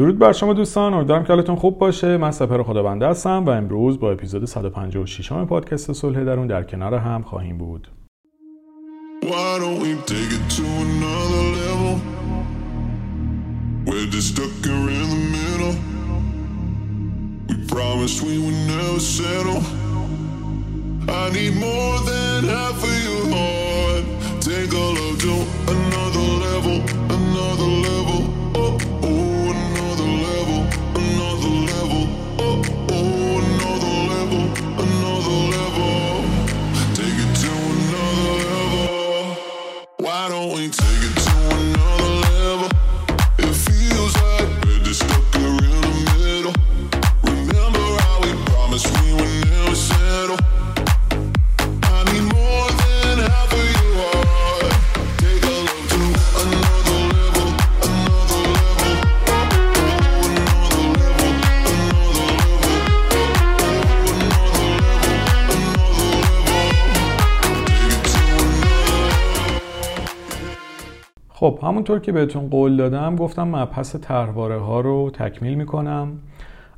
درود بر شما دوستان امیدوارم که حالتون خوب باشه. من سپر خدابنده هستم و امروز با اپیزود 156 م پادکست صلح درون در کنار هم خواهیم بود. Take a look to another level, another level. خب همونطور که بهتون قول دادم گفتم مبحث طرحواره ها رو تکمیل می‌کنم.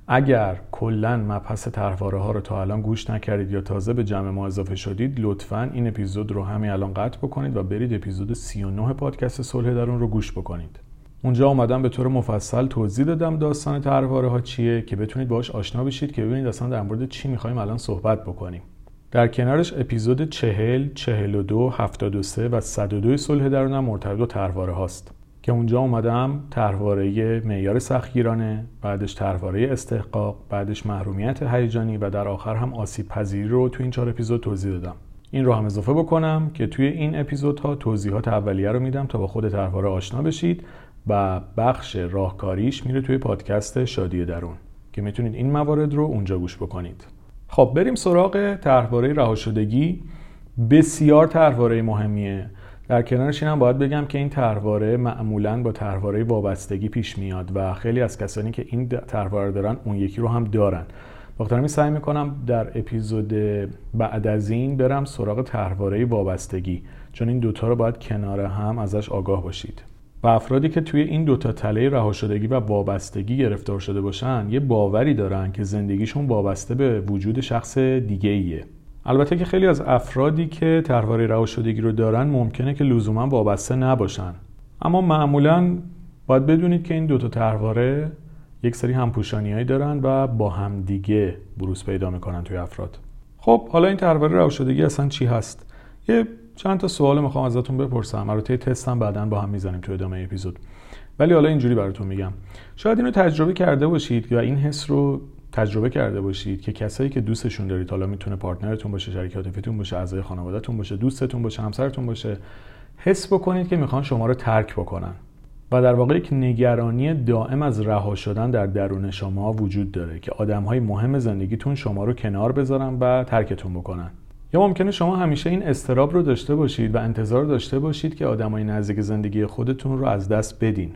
اگر کلا مبحث طرحواره ها رو تا الان گوش نکردید یا تازه به جمع ما اضافه شدید لطفا این اپیزود رو همین الان قطع بکنید و برید اپیزود 39 پادکست صلح درون رو گوش بکنید. اونجا اومدم به طور مفصل توضیح دادم داستان طرحواره ها چیه که بتونید باهاش آشنا بشید که ببینید اصلا در مورد چی می‌خوایم الان صحبت بکنیم. در کنارش اپیزود 40, 42, 73 و 102 صلح درون هم مرتبط با طرحواره هاست که اونجا اومدم طرحواره معیار سختگیرانه بعدش طرحواره استحقاق بعدش محرومیت هیجانی و در آخر هم آسیب پذیری رو تو این چهار اپیزود توضیح دادم. این رو هم اضافه بکنم که توی این اپیزودها توضیحات اولیه رو میدم تا با خود طرحواره آشنا بشید و بخش راهکاریش میره توی پادکست شادی درون که می‌تونید این موارد رو اونجا گوش بکنید. خب بریم سراغ طرحواره رهاشدگی. بسیار طرحواره مهمیه. در کنارش اینم باید بگم که این طرحواره معمولا با طرحواره وابستگی پیش میاد و خیلی از کسانی که این طرحواره دارن اون یکی رو هم دارن. بخاطر سعی می‌کنم در اپیزود بعد از این برم سراغ طرحواره وابستگی چون این دوتا رو باید کنار هم ازش آگاه باشید. و افرادی که توی این دوتا تله رهاشدگی و وابستگی گرفتار شده باشن یه باوری دارن که زندگیشون وابسته به وجود شخص دیگه ایه البته که خیلی از افرادی که طرحواره رهاشدگی رو دارن ممکنه که لزوما وابسته نباشن. اما معمولا باید بدونید که این دوتا طرحواره یک سری همپوشانیهایی دارن و با همدیگه بروز پیدا می‌کنن توی افراد. خب حالا این طرحواره رهاشدگی اصلا چی هست؟ یه چند تا سوال می‌خوام ازتون بپرسم. البته تستم بعدا با هم می‌زنیم تو ادامه اپیزود. ولی حالا اینجوری براتون میگم. شاید اینو تجربه کرده باشید یا این حس رو تجربه کرده باشید که کسایی که دوستشون دارید حالا می‌تونه پارتنرتون باشه شریک عاطفیتون باشه اعضای خانوادهتون باشه دوستتون باشه همسرتون باشه حس بکنید که می‌خوان شما رو ترک بکنن. و در واقع یک نگرانی دائم از رها شدن در درون شما وجود داره که آدمهای مهم زندگیتون شما رو کنار بذارن و ترکتون بکنن. یا ممکنه شما همیشه این استراب رو داشته باشید و انتظار داشته باشید که آدمای نزدیک زندگی خودتون رو از دست بدین.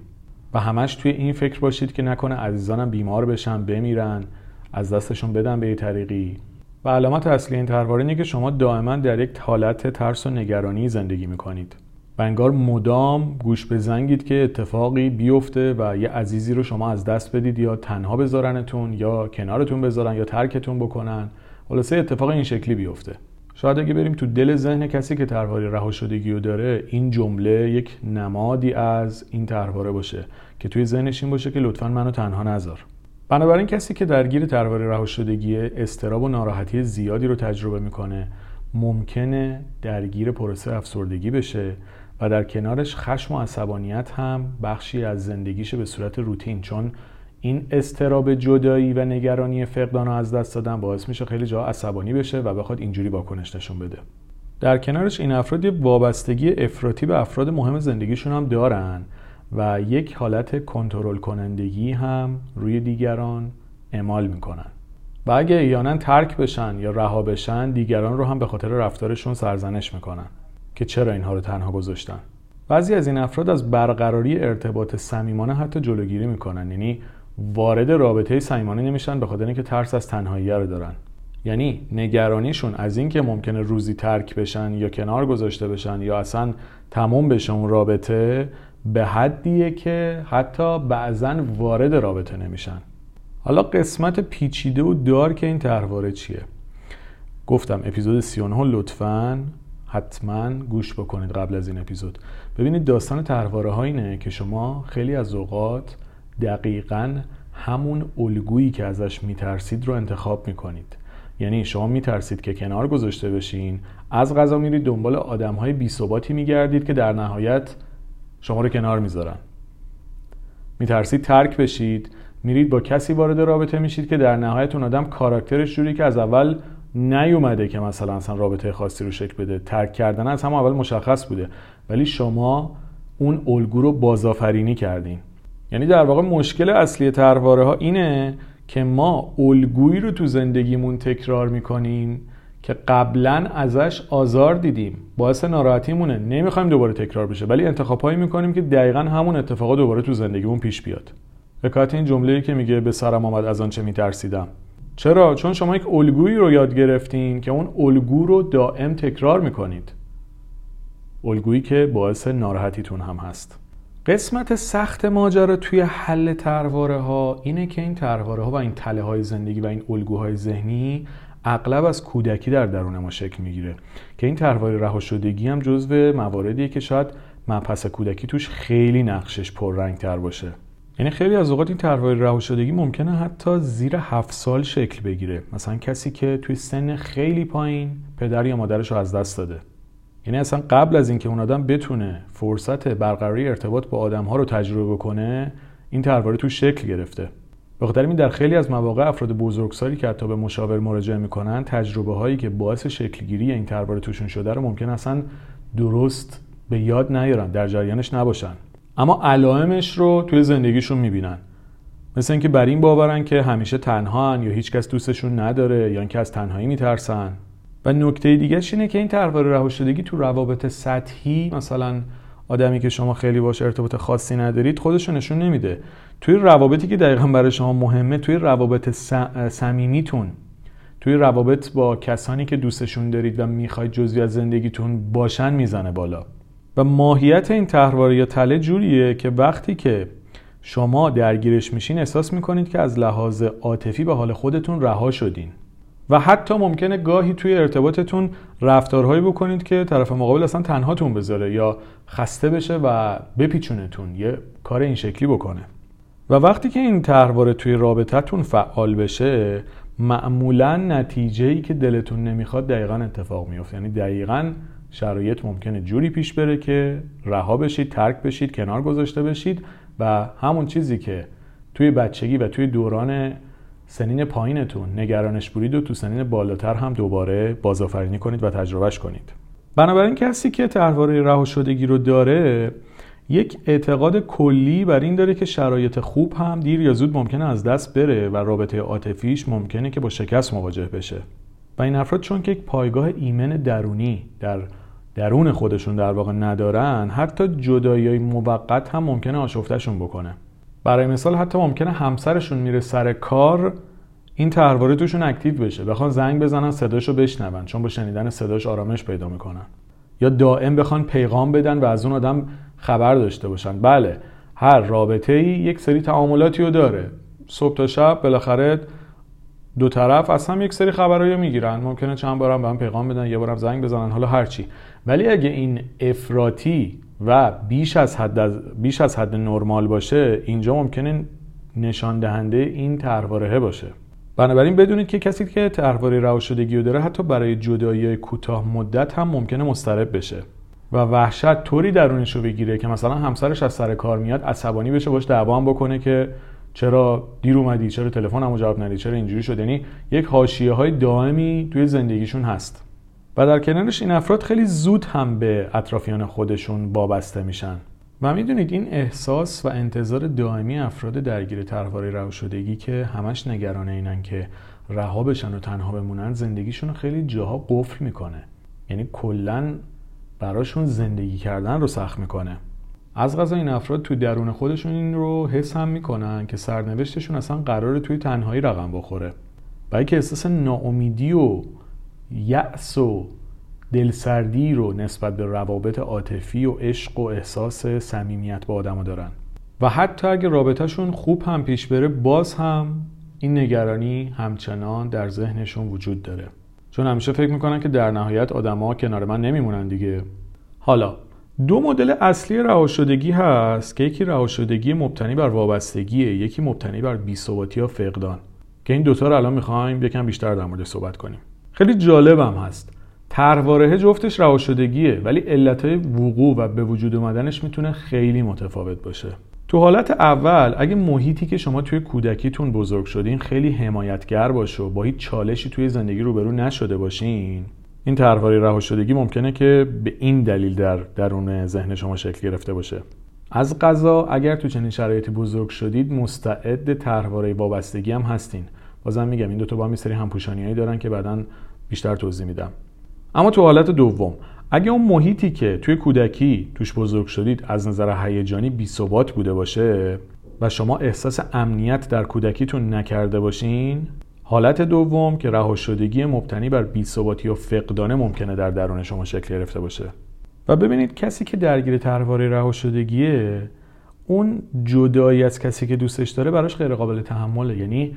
و همش توی این فکر باشید که نکنه عزیزانم بیمار بشن بمیرن از دستشون بدن به یه طریقی. و علامت اصلی این طرحواره اینه که شما دائما در یک حالت ترس و نگرانی زندگی می‌کنید. و انگار مدام گوش بزنگید که اتفاقی بیفته و یه عزیزی رو شما از دست بدید یا تنها بذارنتون یا کنارتون بذارن یا ترکتون بکنن. خلاصه اتفاق این شکلی بیفته. شاید اگه بریم تو دل ذهن کسی که طرحواره رهاشدگی رو داره این جمله یک نمادی از این طرحواره باشه که توی ذهنش این باشه که لطفا منو تنها نذار. بنابراین کسی که درگیر طرحواره رهاشدگی استراب و ناراحتی زیادی رو تجربه می‌کنه ممکنه درگیر پروسه افسردگی بشه و در کنارش خشم و عصبانیت هم بخشی از زندگیشه به صورت روتین چون این استراب جدایی و نگرانی فقدان از دست دادن باعث میشه خیلی جا عصبانی بشه و بخواد اینجوری واکنش نشون بده. در کنارش این افراد یه وابستگی افراطی به افراد مهم زندگیشون هم دارن و یک حالت کنترل کنندگی هم روی دیگران اعمال می‌کنن. و اگه ایانا ترک بشن یا رها بشن دیگران رو هم به خاطر رفتارشون سرزنش می‌کنن که چرا اینها رو تنها گذاشتن؟ بعضی از این افراد از برقراری ارتباط صمیمانه حتی جلوگیری می‌کنن. یعنی وارد رابطه صمیمانه نمیشن به خاطر اینکه ترس از تنهایی رو دارن. یعنی نگرانیشون از اینکه ممکنه روزی ترک بشن یا کنار گذاشته بشن یا اصلا تموم بشه اون رابطه به حدیه که حتی بعضا وارد رابطه نمیشن. حالا قسمت پیچیده و دار که این تحواره چیه؟ گفتم اپیزود 39 لطفا حتما گوش بکنید قبل از این اپیزود. ببینید داستان تحواره ها اینه که شما خیلی از اوقات دقیقا همون الگویی که ازش میترسید رو انتخاب می‌کنید. یعنی شما میترسید که کنار گذاشته بشین از غذا میرید دنبال آدم های بی ثباتی میگردید که در نهایت شما رو کنار می‌ذارن. میترسید ترک بشید میرید با کسی وارد رابطه میشید که در نهایت اون آدم کاراکترش جوری که از اول نیومده که مثلا اصلا رابطه خاصی رو شکل بده. ترک کردن از همون اول مشخص بوده. ولی شما اون الگو رو بازآفرینی کردین. یعنی در واقع مشکل اصلی ترواره ها اینه که ما الگویی رو تو زندگیمون تکرار می‌کنیم که قبلا ازش آزار دیدیم. باعث ناراحتیمونه. نمی‌خوایم دوباره تکرار بشه. ولی انتخابهایی می‌کنیم که دقیقا همون اتفاقا دوباره تو زندگیمون پیش بیاد. حکایت این جمله که میگه به سرم آمد از آنچه میترسیدم. چرا؟ چون شما یک الگویی رو یاد گرفتین که اون الگو رو دائم تکرار می‌کنید. الگویی که باعث ناراحتیتون هم هست. قسمت سخت ماجرا توی حل ترواره ها اینه که این ترواره ها و این تله های زندگی و این الگوهای ذهنی اغلب از کودکی در درون ما شکل می‌گیره که این ترواره رها شدگی هم جزو مواردیه که شاید مبحث کودکی توش خیلی نقشش پررنگ تر باشه. یعنی خیلی از اوقات این ترواره رها شدگی ممکنه حتی زیر هفت سال شکل بگیره. مثلا کسی که توی سن خیلی پایین پدر یا مادرش رو از دست داده. یعنی اصلا قبل از اینکه اون آدم بتونه فرصت برقراری ارتباط با آدم ها رو تجربه کنه این ترواره تو شکل گرفته. به خاطر این در خیلی از مواقع افراد بزرگسالی که حتی به مشاور مراجعه می‌کنن تجربه هایی که باعث شکلگیری این ترواره توشون شده رو ممکن اصلا درست به یاد نیارن در جریانش نباشن. اما علائمش رو توی زندگیشون می‌بینن. مثل اینکه بر این باورن که همیشه تنها یا هیچکس دوستشون نداره یا اینکه از تنهایی میترسن. و نکته دیگه اینه که این تحول رهاشدگی تو روابط سطحی مثلا آدمی که شما خیلی باش ارتباط خاصی ندارید خودشو نشون نمیده. توی روابطی که دقیقا برای شما مهمه توی روابط صمیمیتون توی روابط با کسانی که دوستشون دارید و می‌خواید جزوی از زندگیتون باشن می‌زنه بالا. و ماهیت این تحواره یا تله جوریه که وقتی که شما درگیرش میشین احساس می‌کنید که از لحاظ عاطفی به حال خودتون رها شدین. و حتی ممکنه گاهی توی ارتباطتون رفتارهایی بکنید که طرف مقابل اصلا تنهاتون بذاره یا خسته بشه و بپیچونتون یه کار این شکلی بکنه. و وقتی که این تحواره توی رابطتون فعال بشه معمولا نتیجه ای که دلتون نمی‌خواد دقیقا اتفاق میفته یعنی دقیقا شرایط ممکنه جوری پیش بره که رها بشید ترک بشید کنار گذاشته بشید و همون چیزی که توی بچگی و توی دوران سنین پایینتون. نگرانش برید و تو سنین بالاتر هم دوباره بازآفرینی کنید و تجربهش کنید. بنابراین کسی که تحواره رها شدگی رو داره یک اعتقاد کلی بر این داره که شرایط خوب هم دیر یا زود ممکنه از دست بره و رابطه عاطفیش ممکنه که با شکست مواجه بشه. و این افراد چون که یک پایگاه ایمن درونی در درون خودشون در واقع ندارن حتی جدایی موقت هم ممکنه آشفتشون بکنه. برای مثال حتی ممکنه همسرشون میره سر کار این تحواره توشون اکتیو بشه. بخوان زنگ بزنن صداشو بشنون چون با شنیدن صداش آرامش پیدا می‌کنن. یا دائم بخوان پیغام بدن و از اون آدم خبر داشته باشن. بله هر رابطه ای یک سری تعاملاتی رو داره. صبح تا شب بالاخره دو طرف از هم یک سری خبرایی می‌گیرن. ممکنه چند بارم به هم پیغام بدن یه بارم زنگ بزنن حالا هرچی ولی اگه این افراطی و بیش از حد بیش از حد نرمال باشه اینجا ممکنه نشان دهنده این ترواره باشه. بنابراین بدونید که کسی که تحواره رها شدگی رو داره حتی برای جدایی کوتاه مدت هم ممکنه مضطرب بشه. و وحشت طوری درونش رو بگیره که مثلا همسرش از سر کار میاد عصبانی بشه باش دعوا بکنه که چرا دیر اومدی چرا تلفنمو جواب ندی چرا اینجوری شد. یعنی یک حاشیه های دائمی توی زندگیشون هست. و در کنارش این افراد خیلی زود هم به اطرافیان خودشون وابسته میشن. و می‌دونید این احساس و انتظار دائمی افراد درگیر تحواره رها شدگی که همش نگران اینن که رها بشن و تنها بمونن زندگیشون خیلی جاها قفل می‌کنه. یعنی کلا براشون زندگی کردن رو سخت می‌کنه. از غذا این افراد تو درون خودشون این رو حس هم می‌کنن که سرنوشتشون اصلا قرار توی تنهایی رقم بخوره. و که احساس ناامیدی و یأس و دلسردی رو نسبت به روابط عاطفی و عشق و احساس صمیمیت با آدما دارن. و حتی اگه رابطهشون خوب هم پیش بره باز هم این نگرانی همچنان در ذهنشون وجود داره. چون همیشه فکر می‌کنن که در نهایت آدما کنار من نمیمونن دیگه. حالا دو مدل اصلی رهاشدگی هست که یکی رهاشدگی مبتنی بر وابستگیه یکی مبتنی بر بی‌ثباتی یا فقدان. که این دوتا رو الان می‌خوایم یکم بیشتر در مورد صحبت کنیم. خیلی جالبم هست. طرحواره جفتش رهاشدگیه ولی علتهای وقوع و به وجود اومدنش می‌تونه خیلی متفاوت باشه. تو حالت اول اگه محیطی که شما توی کودکیتون بزرگ شدین خیلی حمایتگر باشه و با هیچ چالشی توی زندگی روبرو نشده باشین این طرحواره رهاشدگی ممکنه که به این دلیل در درون ذهن شما شکل گرفته باشه. از قضا اگر تو چنین شرایطی بزرگ شدید مستعد طرحواره وابستگی هم هستین. بازم میگم این دو تا با هم سری همپوشانیایی دارن که بعدا بیشتر توضیح میدم. اما تو حالت دوم اگه اون محیطی که توی کودکی توش بزرگ شدید از نظر هیجانی بی بوده باشه و شما احساس امنیت در کودکیتون نکرده باشین حالت دوم که رهاشدگی مبتنی بر بی‌ثباتی و فقدانه ممکنه در درون شما شکل گرفته باشه. و ببینید کسی که درگیر طرحواره رهاشدگیه اون جدایی از کسی که دوستش داره براش غیر قابل تحمله. یعنی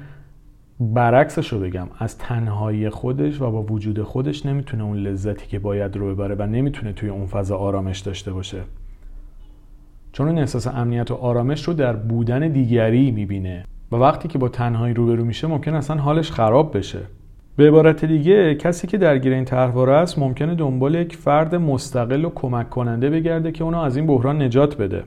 برعکسش رو بگم از تنهایی خودش و با وجود خودش نمی‌تونه اون لذتی که باید رو ببره و نمی‌تونه توی اون فضا آرامش داشته باشه. چون اون احساس امنیت و آرامش رو در بودن دیگری می‌بینه و وقتی که با تنهایی روبرو میشه ممکن اصلا حالش خراب بشه. به عبارت دیگه کسی که درگیر این طرحواره است ممکنه دنبال یک فرد مستقل و کمک کننده بگرده که اونو از این بحران نجات بده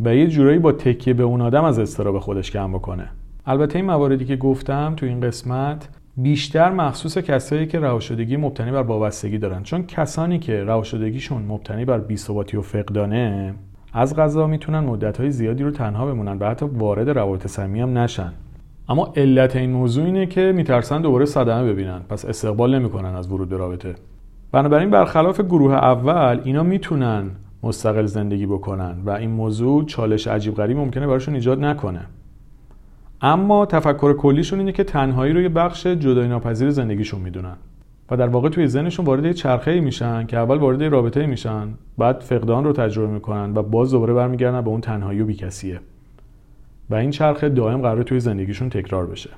و یه جورایی با تکیه به اون آدم از استراب خودش کم بکنه. البته این مواردی که گفتم تو این قسمت بیشتر مخصوص کسایی که رهاشدگی مبتنی بر وابستگی دارن. چون کسانی که رهاشدگیشون مبتنی بر بی‌ثباتی و فقدانه از غذا می‌تونن مدتهای زیادی رو تنها بمونن و حتی وارد روابط صمیمی هم نشن. اما علت این موضوع اینه که میترسن دوباره صدمه ببینن. پس استقبال نمی‌کنن از ورود به رابطه. بنابراین برخلاف گروه اول اینا می‌تونن مستقل زندگی بکنن و این موضوع چالش عجیب غریب ممکنه براشون ایجاد نکنه. اما تفکر کلیشون اینه که تنهایی رو یه بخش جدای ناپذیر زندگیشون می‌دونن. و در واقع توی ذهنشون وارد یه میشن که اول وارد رابطه میشن بعد فقدان رو تجربه می‌کنن و باز دوباره برمیگردن به اون تنهایی و بیکسیه. و این چرخه دائم قرار توی زندگیشون تکرار بشه.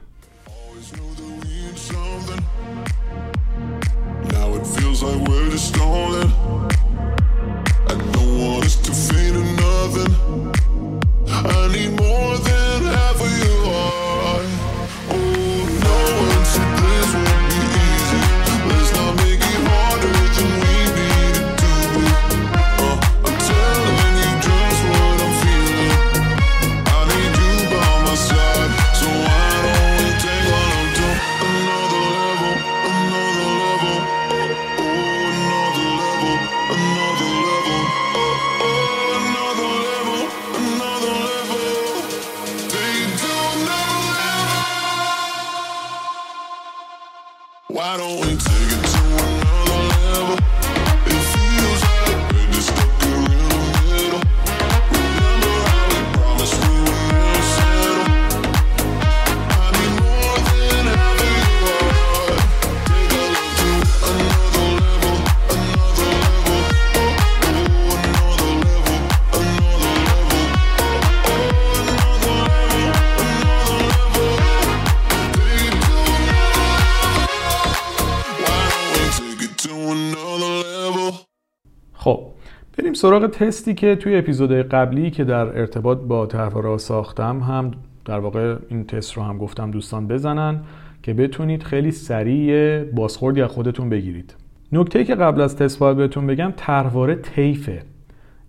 سراغ تستی که توی اپیزود قبلی که در ارتباط با طرحواره ساختم هم در واقع این تست رو هم گفتم دوستان بزنن که بتونید خیلی سریع بازخوردی از خودتون بگیرید. نکته که قبل از تست باید بهتون بگم طرحواره طیفه.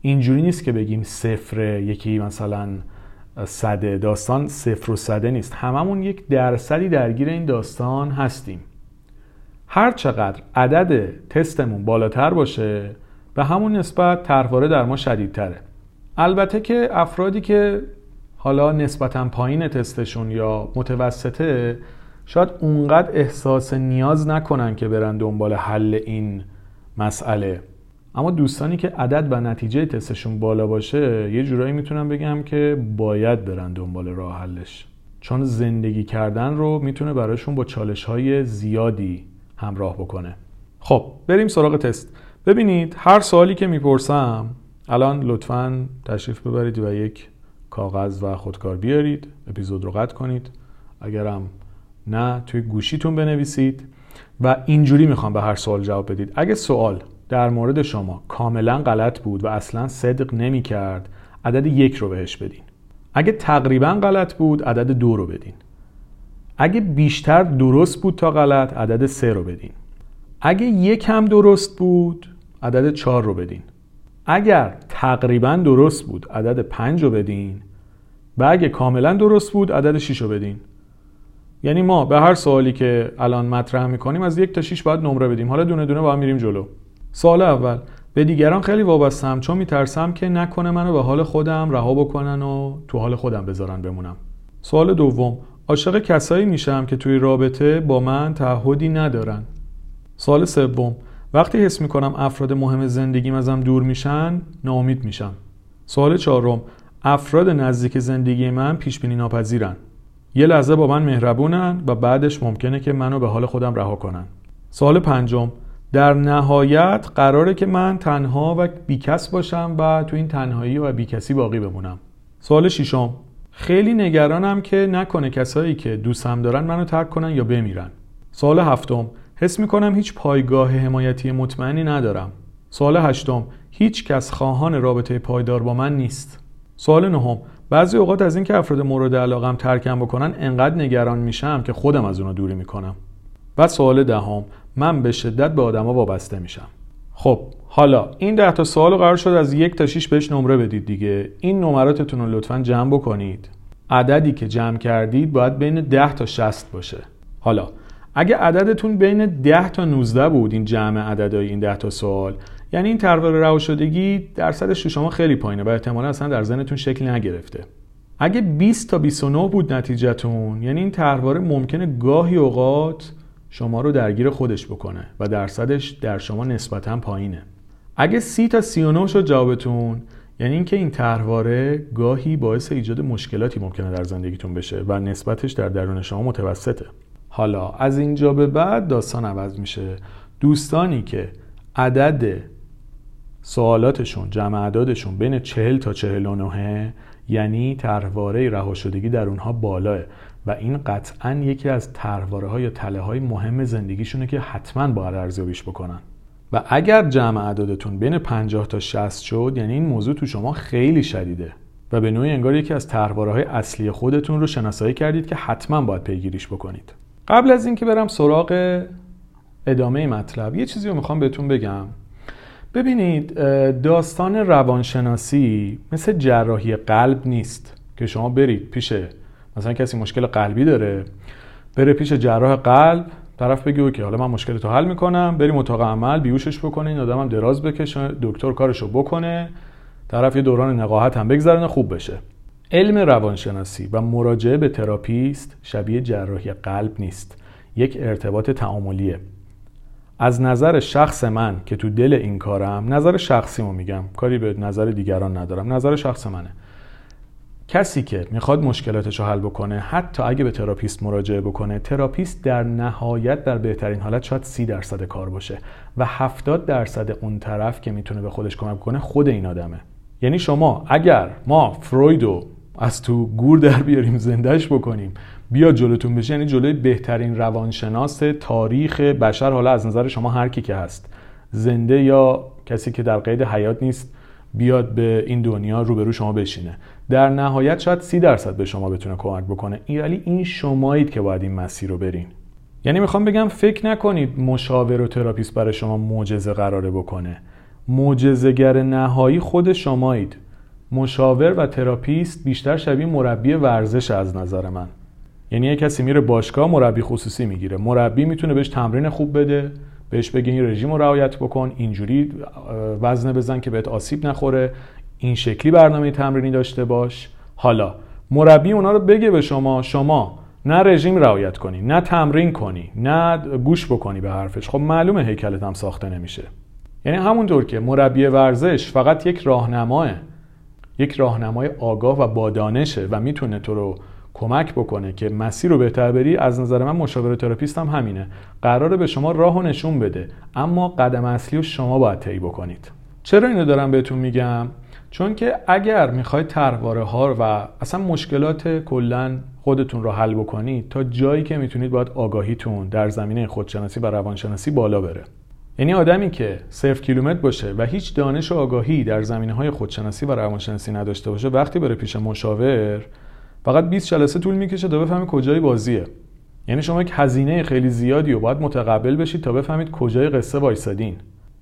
اینجوری نیست که بگیم صفر یکی مثلا صده داستان صفر و صده نیست. هممون یک درصدی درگیر این داستان هستیم. هر چقدر عدد تستمون بالاتر باشه به همون نسبت طرحواره در ما شدیدتره. البته که افرادی که حالا نسبتا پایین تستشون یا متوسطه شاید اونقدر احساس نیاز نکنن که برن دنبال حل این مسئله. اما دوستانی که عدد و نتیجه تستشون بالا باشه یه جورایی می‌تونم بگم که باید برن دنبال راه حلش. چون زندگی کردن رو می‌تونه براشون با چالش های زیادی همراه بکنه. خب بریم سراغ تست. ببینید هر سوالی که می‌پرسم الان لطفا تشریف ببرید و یک کاغذ و خودکار بیارید. اپیزود رو قطع کنید. اگرم نه توی گوشیتون بنویسید و اینجوری می‌خوام به هر سوال جواب بدید. اگه سوال در مورد شما کاملا غلط بود و اصلا صدق نمی کرد عدد یک رو بهش بدین. اگه تقریبا غلط بود عدد دو رو بدین. اگه بیشتر درست بود تا غلط عدد سه رو بدین. اگه یک هم درست بود عدد چهار رو بدین. اگر تقریبا درست بود عدد پنج رو بدین و اگه کاملا درست بود عدد 6 رو بدین. یعنی ما به هر سوالی که الان مطرح می‌کنیم از یک تا 6 باید نمره بدیم. حالا دونه دونه با هم میریم جلو. سوال اول به دیگران خیلی وابستم چون میترسم که نکنه منو به حال خودم رها بکنن و تو حال خودم بذارن بمونم. سوال دوم عاشق کسایی میشم که توی رابطه با من تعهدی ندارن؟ سوال سوم وقتی حس می‌کنم افراد مهم زندگیم ازم دور میشن ناامید میشم. سوال چهارم افراد نزدیک زندگی من پیش بینی ناپذیرن. یه لحظه با من مهربونن و بعدش ممکنه که منو به حال خودم رها کنن. سوال پنجم در نهایت قراره که من تنها و بیکس باشم و تو این تنهایی و بیکسی باقی بمونم؟ سوال ششم خیلی نگرانم که نکنه کسایی که دوستم دارن منو ترک کنن یا بمیرن. سوال هفتم حس می‌کنم هیچ پایگاه حمایتی مطمئنی ندارم. سوال هشتم هیچ کس خواهان رابطه پایدار با من نیست. سوال نهم بعضی اوقات از اینکه افراد مورد علاقم ترکم بکنن انقدر نگران میشم که خودم از اونا دوری می‌کنم. و سوال دهم من به شدت به آدما وابسته میشم. خب حالا این ده تا سوال قرار شد از یک تا 6 بهش نمره بدید دیگه. این نمراتتون رو لطفا جمع بکنید. عددی که جمع کردید باید بین 10 تا 60 باشه. حالا اگه عددتون بین 10 تا 19 بود این جمع عددهای این 10 تا سوال یعنی این ترور رها شدگی درصدش شما خیلی پایینه و احتمالا اصلا در ذهنتون شکل نگرفته. اگه 20 تا 29 بود نتیجهتون یعنی این ترواره ممکنه گاهی اوقات شما رو درگیر خودش بکنه و درصدش در شما نسبتا پایینه. اگه 30 تا 39 شد جوابتون یعنی اینکه این تحواره گاهی باعث ایجاد مشکلاتی ممکنه در زندگیتون بشه و نسبتش در درون شما متوسطه. حالا از اینجا به بعد داستان عوض میشه. دوستانی که عدد سوالاتشون جمع اعدادشون بین 40 تا 49 یعنی طرحواره رها شدگی در اونها بالاه و این قطعا یکی از طرحواره های یا تله های مهم زندگیشونه که حتما باید ارزیابیش بکنن. و اگر جمع اعدادتون بین 50 تا 60 شد یعنی این موضوع تو شما خیلی شدیده. و به نوعی انگار یکی از طرحواره های اصلی خودتون رو شناسایی کردید که حتما باید پیگیریش بکنید. قبل از اینکه برم سراغ ادامه مطلب یه چیزی رو می‌خوام بهتون بگم. ببینید داستان روانشناسی مثل جراحی قلب نیست که شما برید پیش مثلا کسی مشکل قلبی داره بره پیش جراح قلب طرف بگه که حالا من مشکل تو حل می‌کنم بریم اتاق عمل بیوشش بکنه این آدم هم دراز بکشه دکتر کارشو بکنه طرف یه دوران نقاهت هم بگذرونه خوب بشه. علم روانشناسی و مراجعه به تراپیست شبیه جراحی قلب نیست. یک ارتباط تعاملیه. از نظر شخص من که تو دل این کارم نظر شخصیمو میگم. کاری به نظر دیگران ندارم. نظر شخص منه. کسی که می‌خواد مشکلاتش رو حل بکنه حتی اگه به تراپیست مراجعه بکنه تراپیست در نهایت در بهترین حالت شاید سی درصد کار باشه و 70 درصد اون طرف که می‌تونه به خودش کمک کنه خود این آدمه. یعنی شما اگر ما فرویدو از تو گور در بیاریم زندهش بکنیم. بیا جلوتون بشه یعنی جلوی بهترین روانشناس تاریخ بشر حالا از نظر شما هر کی که هست. زنده یا کسی که در قید حیات نیست بیاد به این دنیا روبرو شما بشینه. در نهایت شاید سی درصد به شما بتونه کمک بکنه. ولی این شمایید که باید این مسیر رو برین. یعنی می‌خوام بگم فکر نکنید مشاور و تراپیست برای شما معجزه قراره بکنه. معجزهگر نهایی خود شمایید. مشاور و تراپیست بیشتر شبیه مربی ورزش از نظر من. یعنی یه کسی میره باشگاه مربی خصوصی می‌گیره. مربی می‌تونه بهش تمرین خوب بده بهش بگه این رژیم رو رعایت بکن اینجوری وزنه بزن که بهت آسیب نخوره این شکلی برنامه تمرینی داشته باش. حالا مربی اونا رو بگه به شما شما نه رژیم رعایت کنی نه تمرین کنی نه گوش بکنی به حرفش. خب معلومه هیکلت هم ساخته نمیشه. یعنی همونطور که مربی ورزش فقط یک راهنماه یک راهنمای آگاه و با دانشه و می‌تونه تو رو کمک بکنه که مسیر رو بهتر بری از نظر من مشاور تراپیست هم همینه. قراره به شما راه و نشون بده اما قدم اصلی رو شما باید طی بکنید. چرا اینو دارم بهتون میگم؟ چون که اگر می‌خواید طرحواره ها و اصلا مشکلات کلا خودتون رو حل بکنید تا جایی که می‌تونید باید آگاهیتون در زمینه خودشناسی و روانشناسی بالا بره. یعنی آدمی که صرف کیلومتر باشه و هیچ دانش و آگاهی در زمینه های خودشناسی و روانشناسی نداشته باشه وقتی بره پیش مشاور فقط 20 جلسه طول می‌کشه تا بفهمید کجای بازیه. یعنی شما یک هزینه خیلی زیادی و باید متقبل بشید تا بفهمید کجای قصه وایسادین.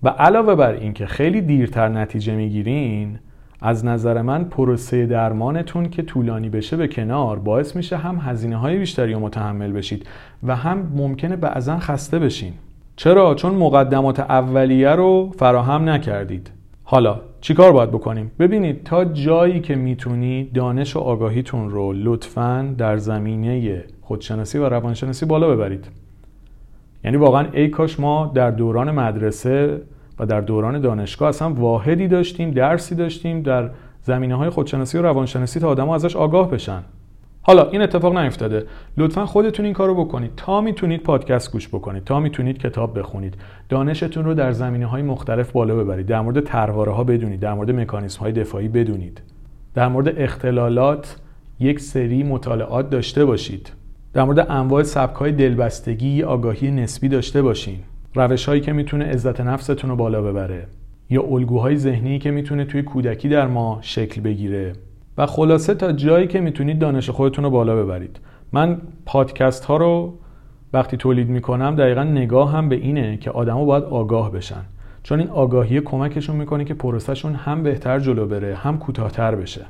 و علاوه بر اینکه خیلی دیرتر نتیجه می‌گیرین از نظر من پروسه درمانتون که طولانی بشه به کنار باعث میشه هم هزینه های بیشتری رو متحمل بشید و هم ممکنه بعضا خسته بشین. چرا؟ چون مقدمات اولیه رو فراهم نکردید. حالا چیکار باید بکنیم؟ ببینید تا جایی که می‌تونید دانش و آگاهیتون رو لطفا در زمینه خودشناسی و روانشناسی بالا ببرید. یعنی واقعا ای کاش ما در دوران مدرسه و در دوران دانشگاه اصلا واحدی داشتیم درسی داشتیم در زمینه های خودشناسی و روانشناسی تا آدم ازش آگاه بشن. حالا این اتفاق نیفتاده. لطفا خودتون این کارو بکنید. تا می‌تونید پادکست گوش بکنید. تا می‌تونید کتاب بخونید. دانشتون رو در زمینه های مختلف بالا ببرید. در مورد ترواره ها بدونید. در مورد مکانیزم های دفاعی بدونید. در مورد اختلالات یک سری مطالعات داشته باشید. در مورد انواع سبک های دلبستگی آگاهی نسبی داشته باشین. روش هایی که می‌تونه عزت نفستون رو بالا ببره. یا الگوهای ذهنی که می‌تونه توی کودکی در ما شکل بگیره. و خلاصه تا جایی که می‌تونید دانش خودتون رو بالا ببرید. من پادکست ها رو وقتی تولید می‌کنم دقیقا نگاه هم به اینه که آدما باید آگاه بشن. چون این آگاهی کمکشون می‌کنه که پروسهشون هم بهتر جلو بره هم کوتاهتر بشه.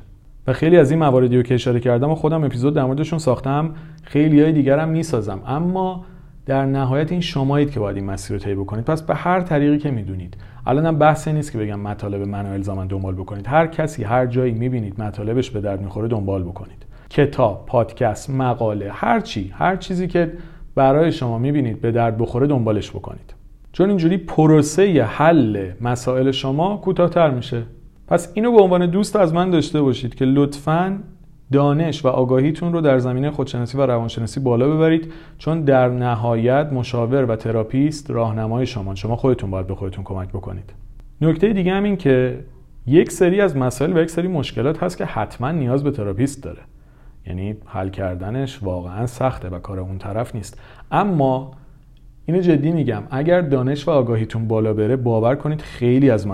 و خیلی از این مواردی رو که اشاره کردم و خودم اپیزود در موردشون ساختم خیلی های دیگرم می‌سازم. اما در نهایت این شمایید که باید این مسیر رو طی بکنید. پس به هر طریقی که می‌دونید. الانم بحث نیست که بگم مطالب منو الزاما دنبال بکنید. هر کسی هر جایی می‌بینید مطالبش به درد می‌خوره دنبال بکنید. کتاب پادکست مقاله هر چی هر چیزی که برای شما می‌بینید به درد بخوره دنبالش بکنید. چون اینجوری پروسه حل مسائل شما کوتاهتر میشه. پس اینو به عنوان دوست از من داشته باشید که لطفاً دانش و آگاهیتون رو در زمینه خودشناسی و روانشناسی بالا ببرید چون در نهایت مشاور و تراپیست راهنمای شما. شما خودتون باید به خودتون کمک بکنید. نکته دیگه هم این که یک سری از مسائل و یک سری مشکلات هست که حتما نیاز به تراپیست داره. یعنی حل کردنش واقعا سخته و کار اون طرف نیست. اما اینو جدی میگم اگر دانش و آگاهیتون بالا بره باور کنید خیلی از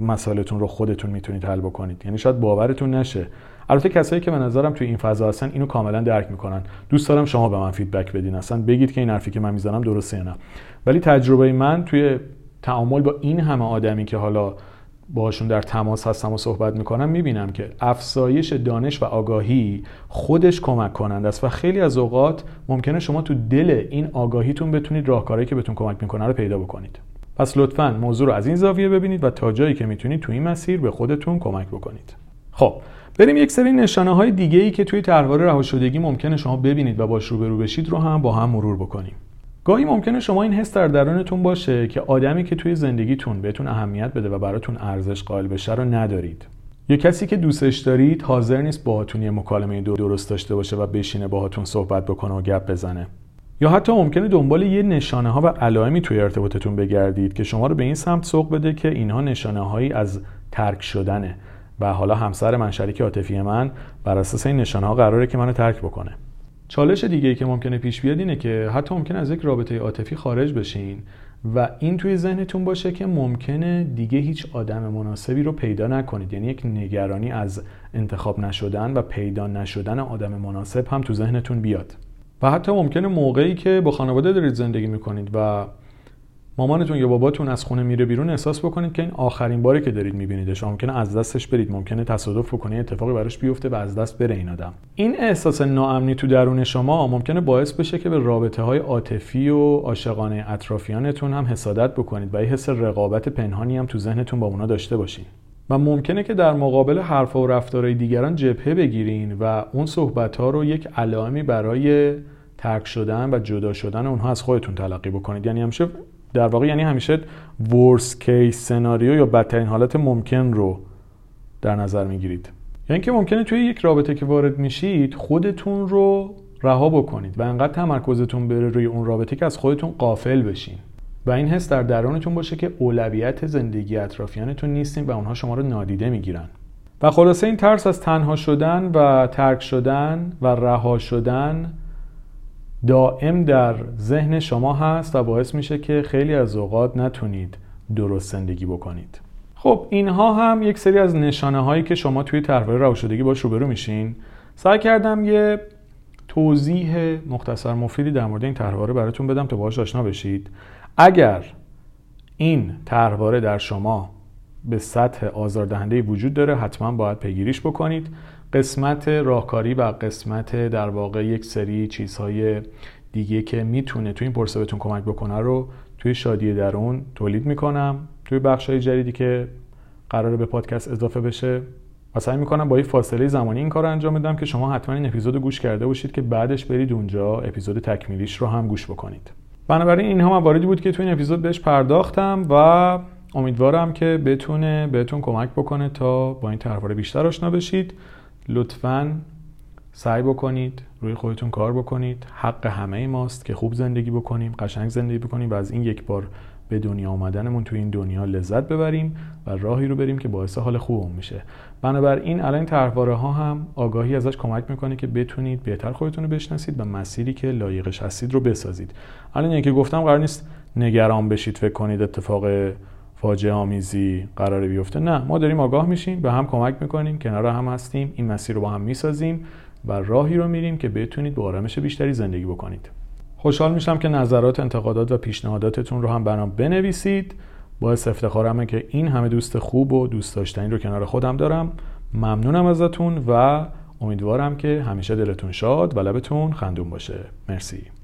مسائلتون رو خودتون می‌تونید حل بکنید. یعنی شاید باورتون نشه. البته کسایی که به نظرم توی این فضا هستن اینو کاملا درک می‌کنن. دوست دارم شما به من فیدبک بدین. اصلا بگید که این حرفی که من می‌زنم درسته یا نه. ولی تجربه من توی تعامل با این همه آدمی که حالا باشون در تماس هستم و صحبت می‌کنم می‌بینم که افزایش دانش و آگاهی خودش کمک کنند است و خیلی از اوقات ممکنه شما تو دل این آگاهیتون بتونید راهکارهایی که بهتون کمک می‌کنه رو پیدا بکنید. پس لطفا موضوع رو از این زاویه ببینید و تا جایی که می‌تونید تو این مسیر به خودتون کمک بکنید. خب بریم یک سری نشانه های دیگه ای که توی تحول رهاشدگی ممکنه شما ببینید و باش روبرو بشید رو هم با هم مرور بکنیم. گاهی ممکنه شما این حس در درونتون باشه که آدمی که توی زندگیتون بهتون اهمیت بده و براتون ارزش قائل بشه رو ندارید. یا کسی که دوستش دارید حاضر نیست باهاتون یه مکالمه درست داشته باشه و بشینه باهاتون صحبت بکنه و گپ بزنه. یا حتی ممکنه دنبال یه نشانه ها و علائمی توی ارتباطتون بگردید که شما رو به این سمت سوق بده که اینها نشانه هایی از ترک شدنه. و حالا همسر من شریک عاطفی من بر اساس این نشانه ها قراره که منو ترک بکنه. چالش دیگه ای که ممکنه پیش بیاد اینه که حتی ممکنه از یک رابطه عاطفی خارج بشین و این توی ذهنتون باشه که ممکنه دیگه هیچ آدم مناسبی رو پیدا نکنید. یعنی یک نگرانی از انتخاب نشدن و پیدا نشدن آدم مناسب هم تو ذهنتون بیاد. و حتی ممکنه موقعی که با خانواده دارید زندگی می‌کنید و مامانتون یا باباتون از خونه میره بیرون احساس بکنید که این آخرین باری که دارید میبینیدش. ممکنه از دستش برید ممکنه تصادف بکنه اتفاقی براش بیفته و از دست بره این آدم. این احساس ناامنی تو درون شما ممکنه باعث بشه که به رابطه های عاطفی و عاشقانه اطرافیانتون هم حسادت بکنید و این حس رقابت پنهانی هم تو ذهنتون با اونا داشته باشین. و ممکنه که در مقابل حرف و رفتارهای دیگران جبهه بگیرین و اون صحبت ها رو یک علائمی برای ترک شدن و جدا شدن اونها از خودتون تلقی بکنید. یعنی همیشه در واقع یعنی همیشه ورس کیس سناریو یا بدترین حالت ممکن رو در نظر می‌گیرید. یعنی که ممکنه توی یک رابطه که وارد میشید خودتون رو رها بکنید و انقدر تمرکزتون بره روی اون رابطه که از خودتون قافل بشین. و این حس در درونتون باشه که اولویت زندگی اطرافیانتون نیستین و اونها شما رو نادیده می‌گیرن. و خلاصه این ترس از تنها شدن و ترک شدن و رها شدن دائم در ذهن شما هست و باعث میشه که خیلی از اوقات نتونید درست زندگی بکنید. خب اینها هم یک سری از نشانه هایی که شما توی تحول رها شدگی باش روبرو میشین. سعی کردم یه توضیح مختصر مفیدی در مورد این طرحواره براتون بدم تا باهاش آشنا بشید. اگر این طرحواره در شما به سطح آزاردهنده وجود داره حتما باید پیگیریش بکنید. قسمت راهکاری و قسمت در واقع یک سری چیزهای دیگه که می‌تونه توی این پرسه بهتون کمک بکنه رو توی شادی درون تولید می‌کنم. توی بخش های جدیدی که قراره به پادکست اضافه بشه و سعی می‌کنم با این فاصله زمانی این کار رو انجام بدم که شما حتما این اپیزود گوش کرده باشید که بعدش برید اونجا اپیزود تکمیلیش رو هم گوش بکنید. بنابراین اینها مواردی بود که توی این اپیزود بهش پرداختم و امیدوارم که بتونه بهتون کمک بکنه تا با این طرحواره بیشتر آشنا بشید. لطفا سعی بکنید روی خودتون کار بکنید. حق همه ماست که خوب زندگی بکنیم قشنگ زندگی بکنیم و از این یک بار به دنیا آمدنمون توی این دنیا لذت ببریم و راهی رو بریم که باعث حال خوبمون میشه. بنابراین الان طرحواره ها هم آگاهی ازش کمک می‌کنه که بتونید بهتر خودتون رو بشناسید و مسیری که لایقش هستید رو بسازید. الان که گفتم قرار نیست نگران بشید فکر کنید اتفاق فاجعه آمیزی قراره بیفته. نه ما داریم آگاه میشیم به هم کمک می‌کنیم کنار هم هستیم این مسیر رو با هم می‌سازیم و راهی رو میریم که بتونید با آرامش بیشتری زندگی بکنید. خوشحال میشم که نظرات انتقادات و پیشنهاداتتون رو هم برام بنویسید. باعث افتخارمه که این همه دوست خوب و دوست داشتنی رو کنار خودم دارم. ممنونم ازتون و امیدوارم که همیشه دلتون شاد و لبتون خندون باشه. مرسی.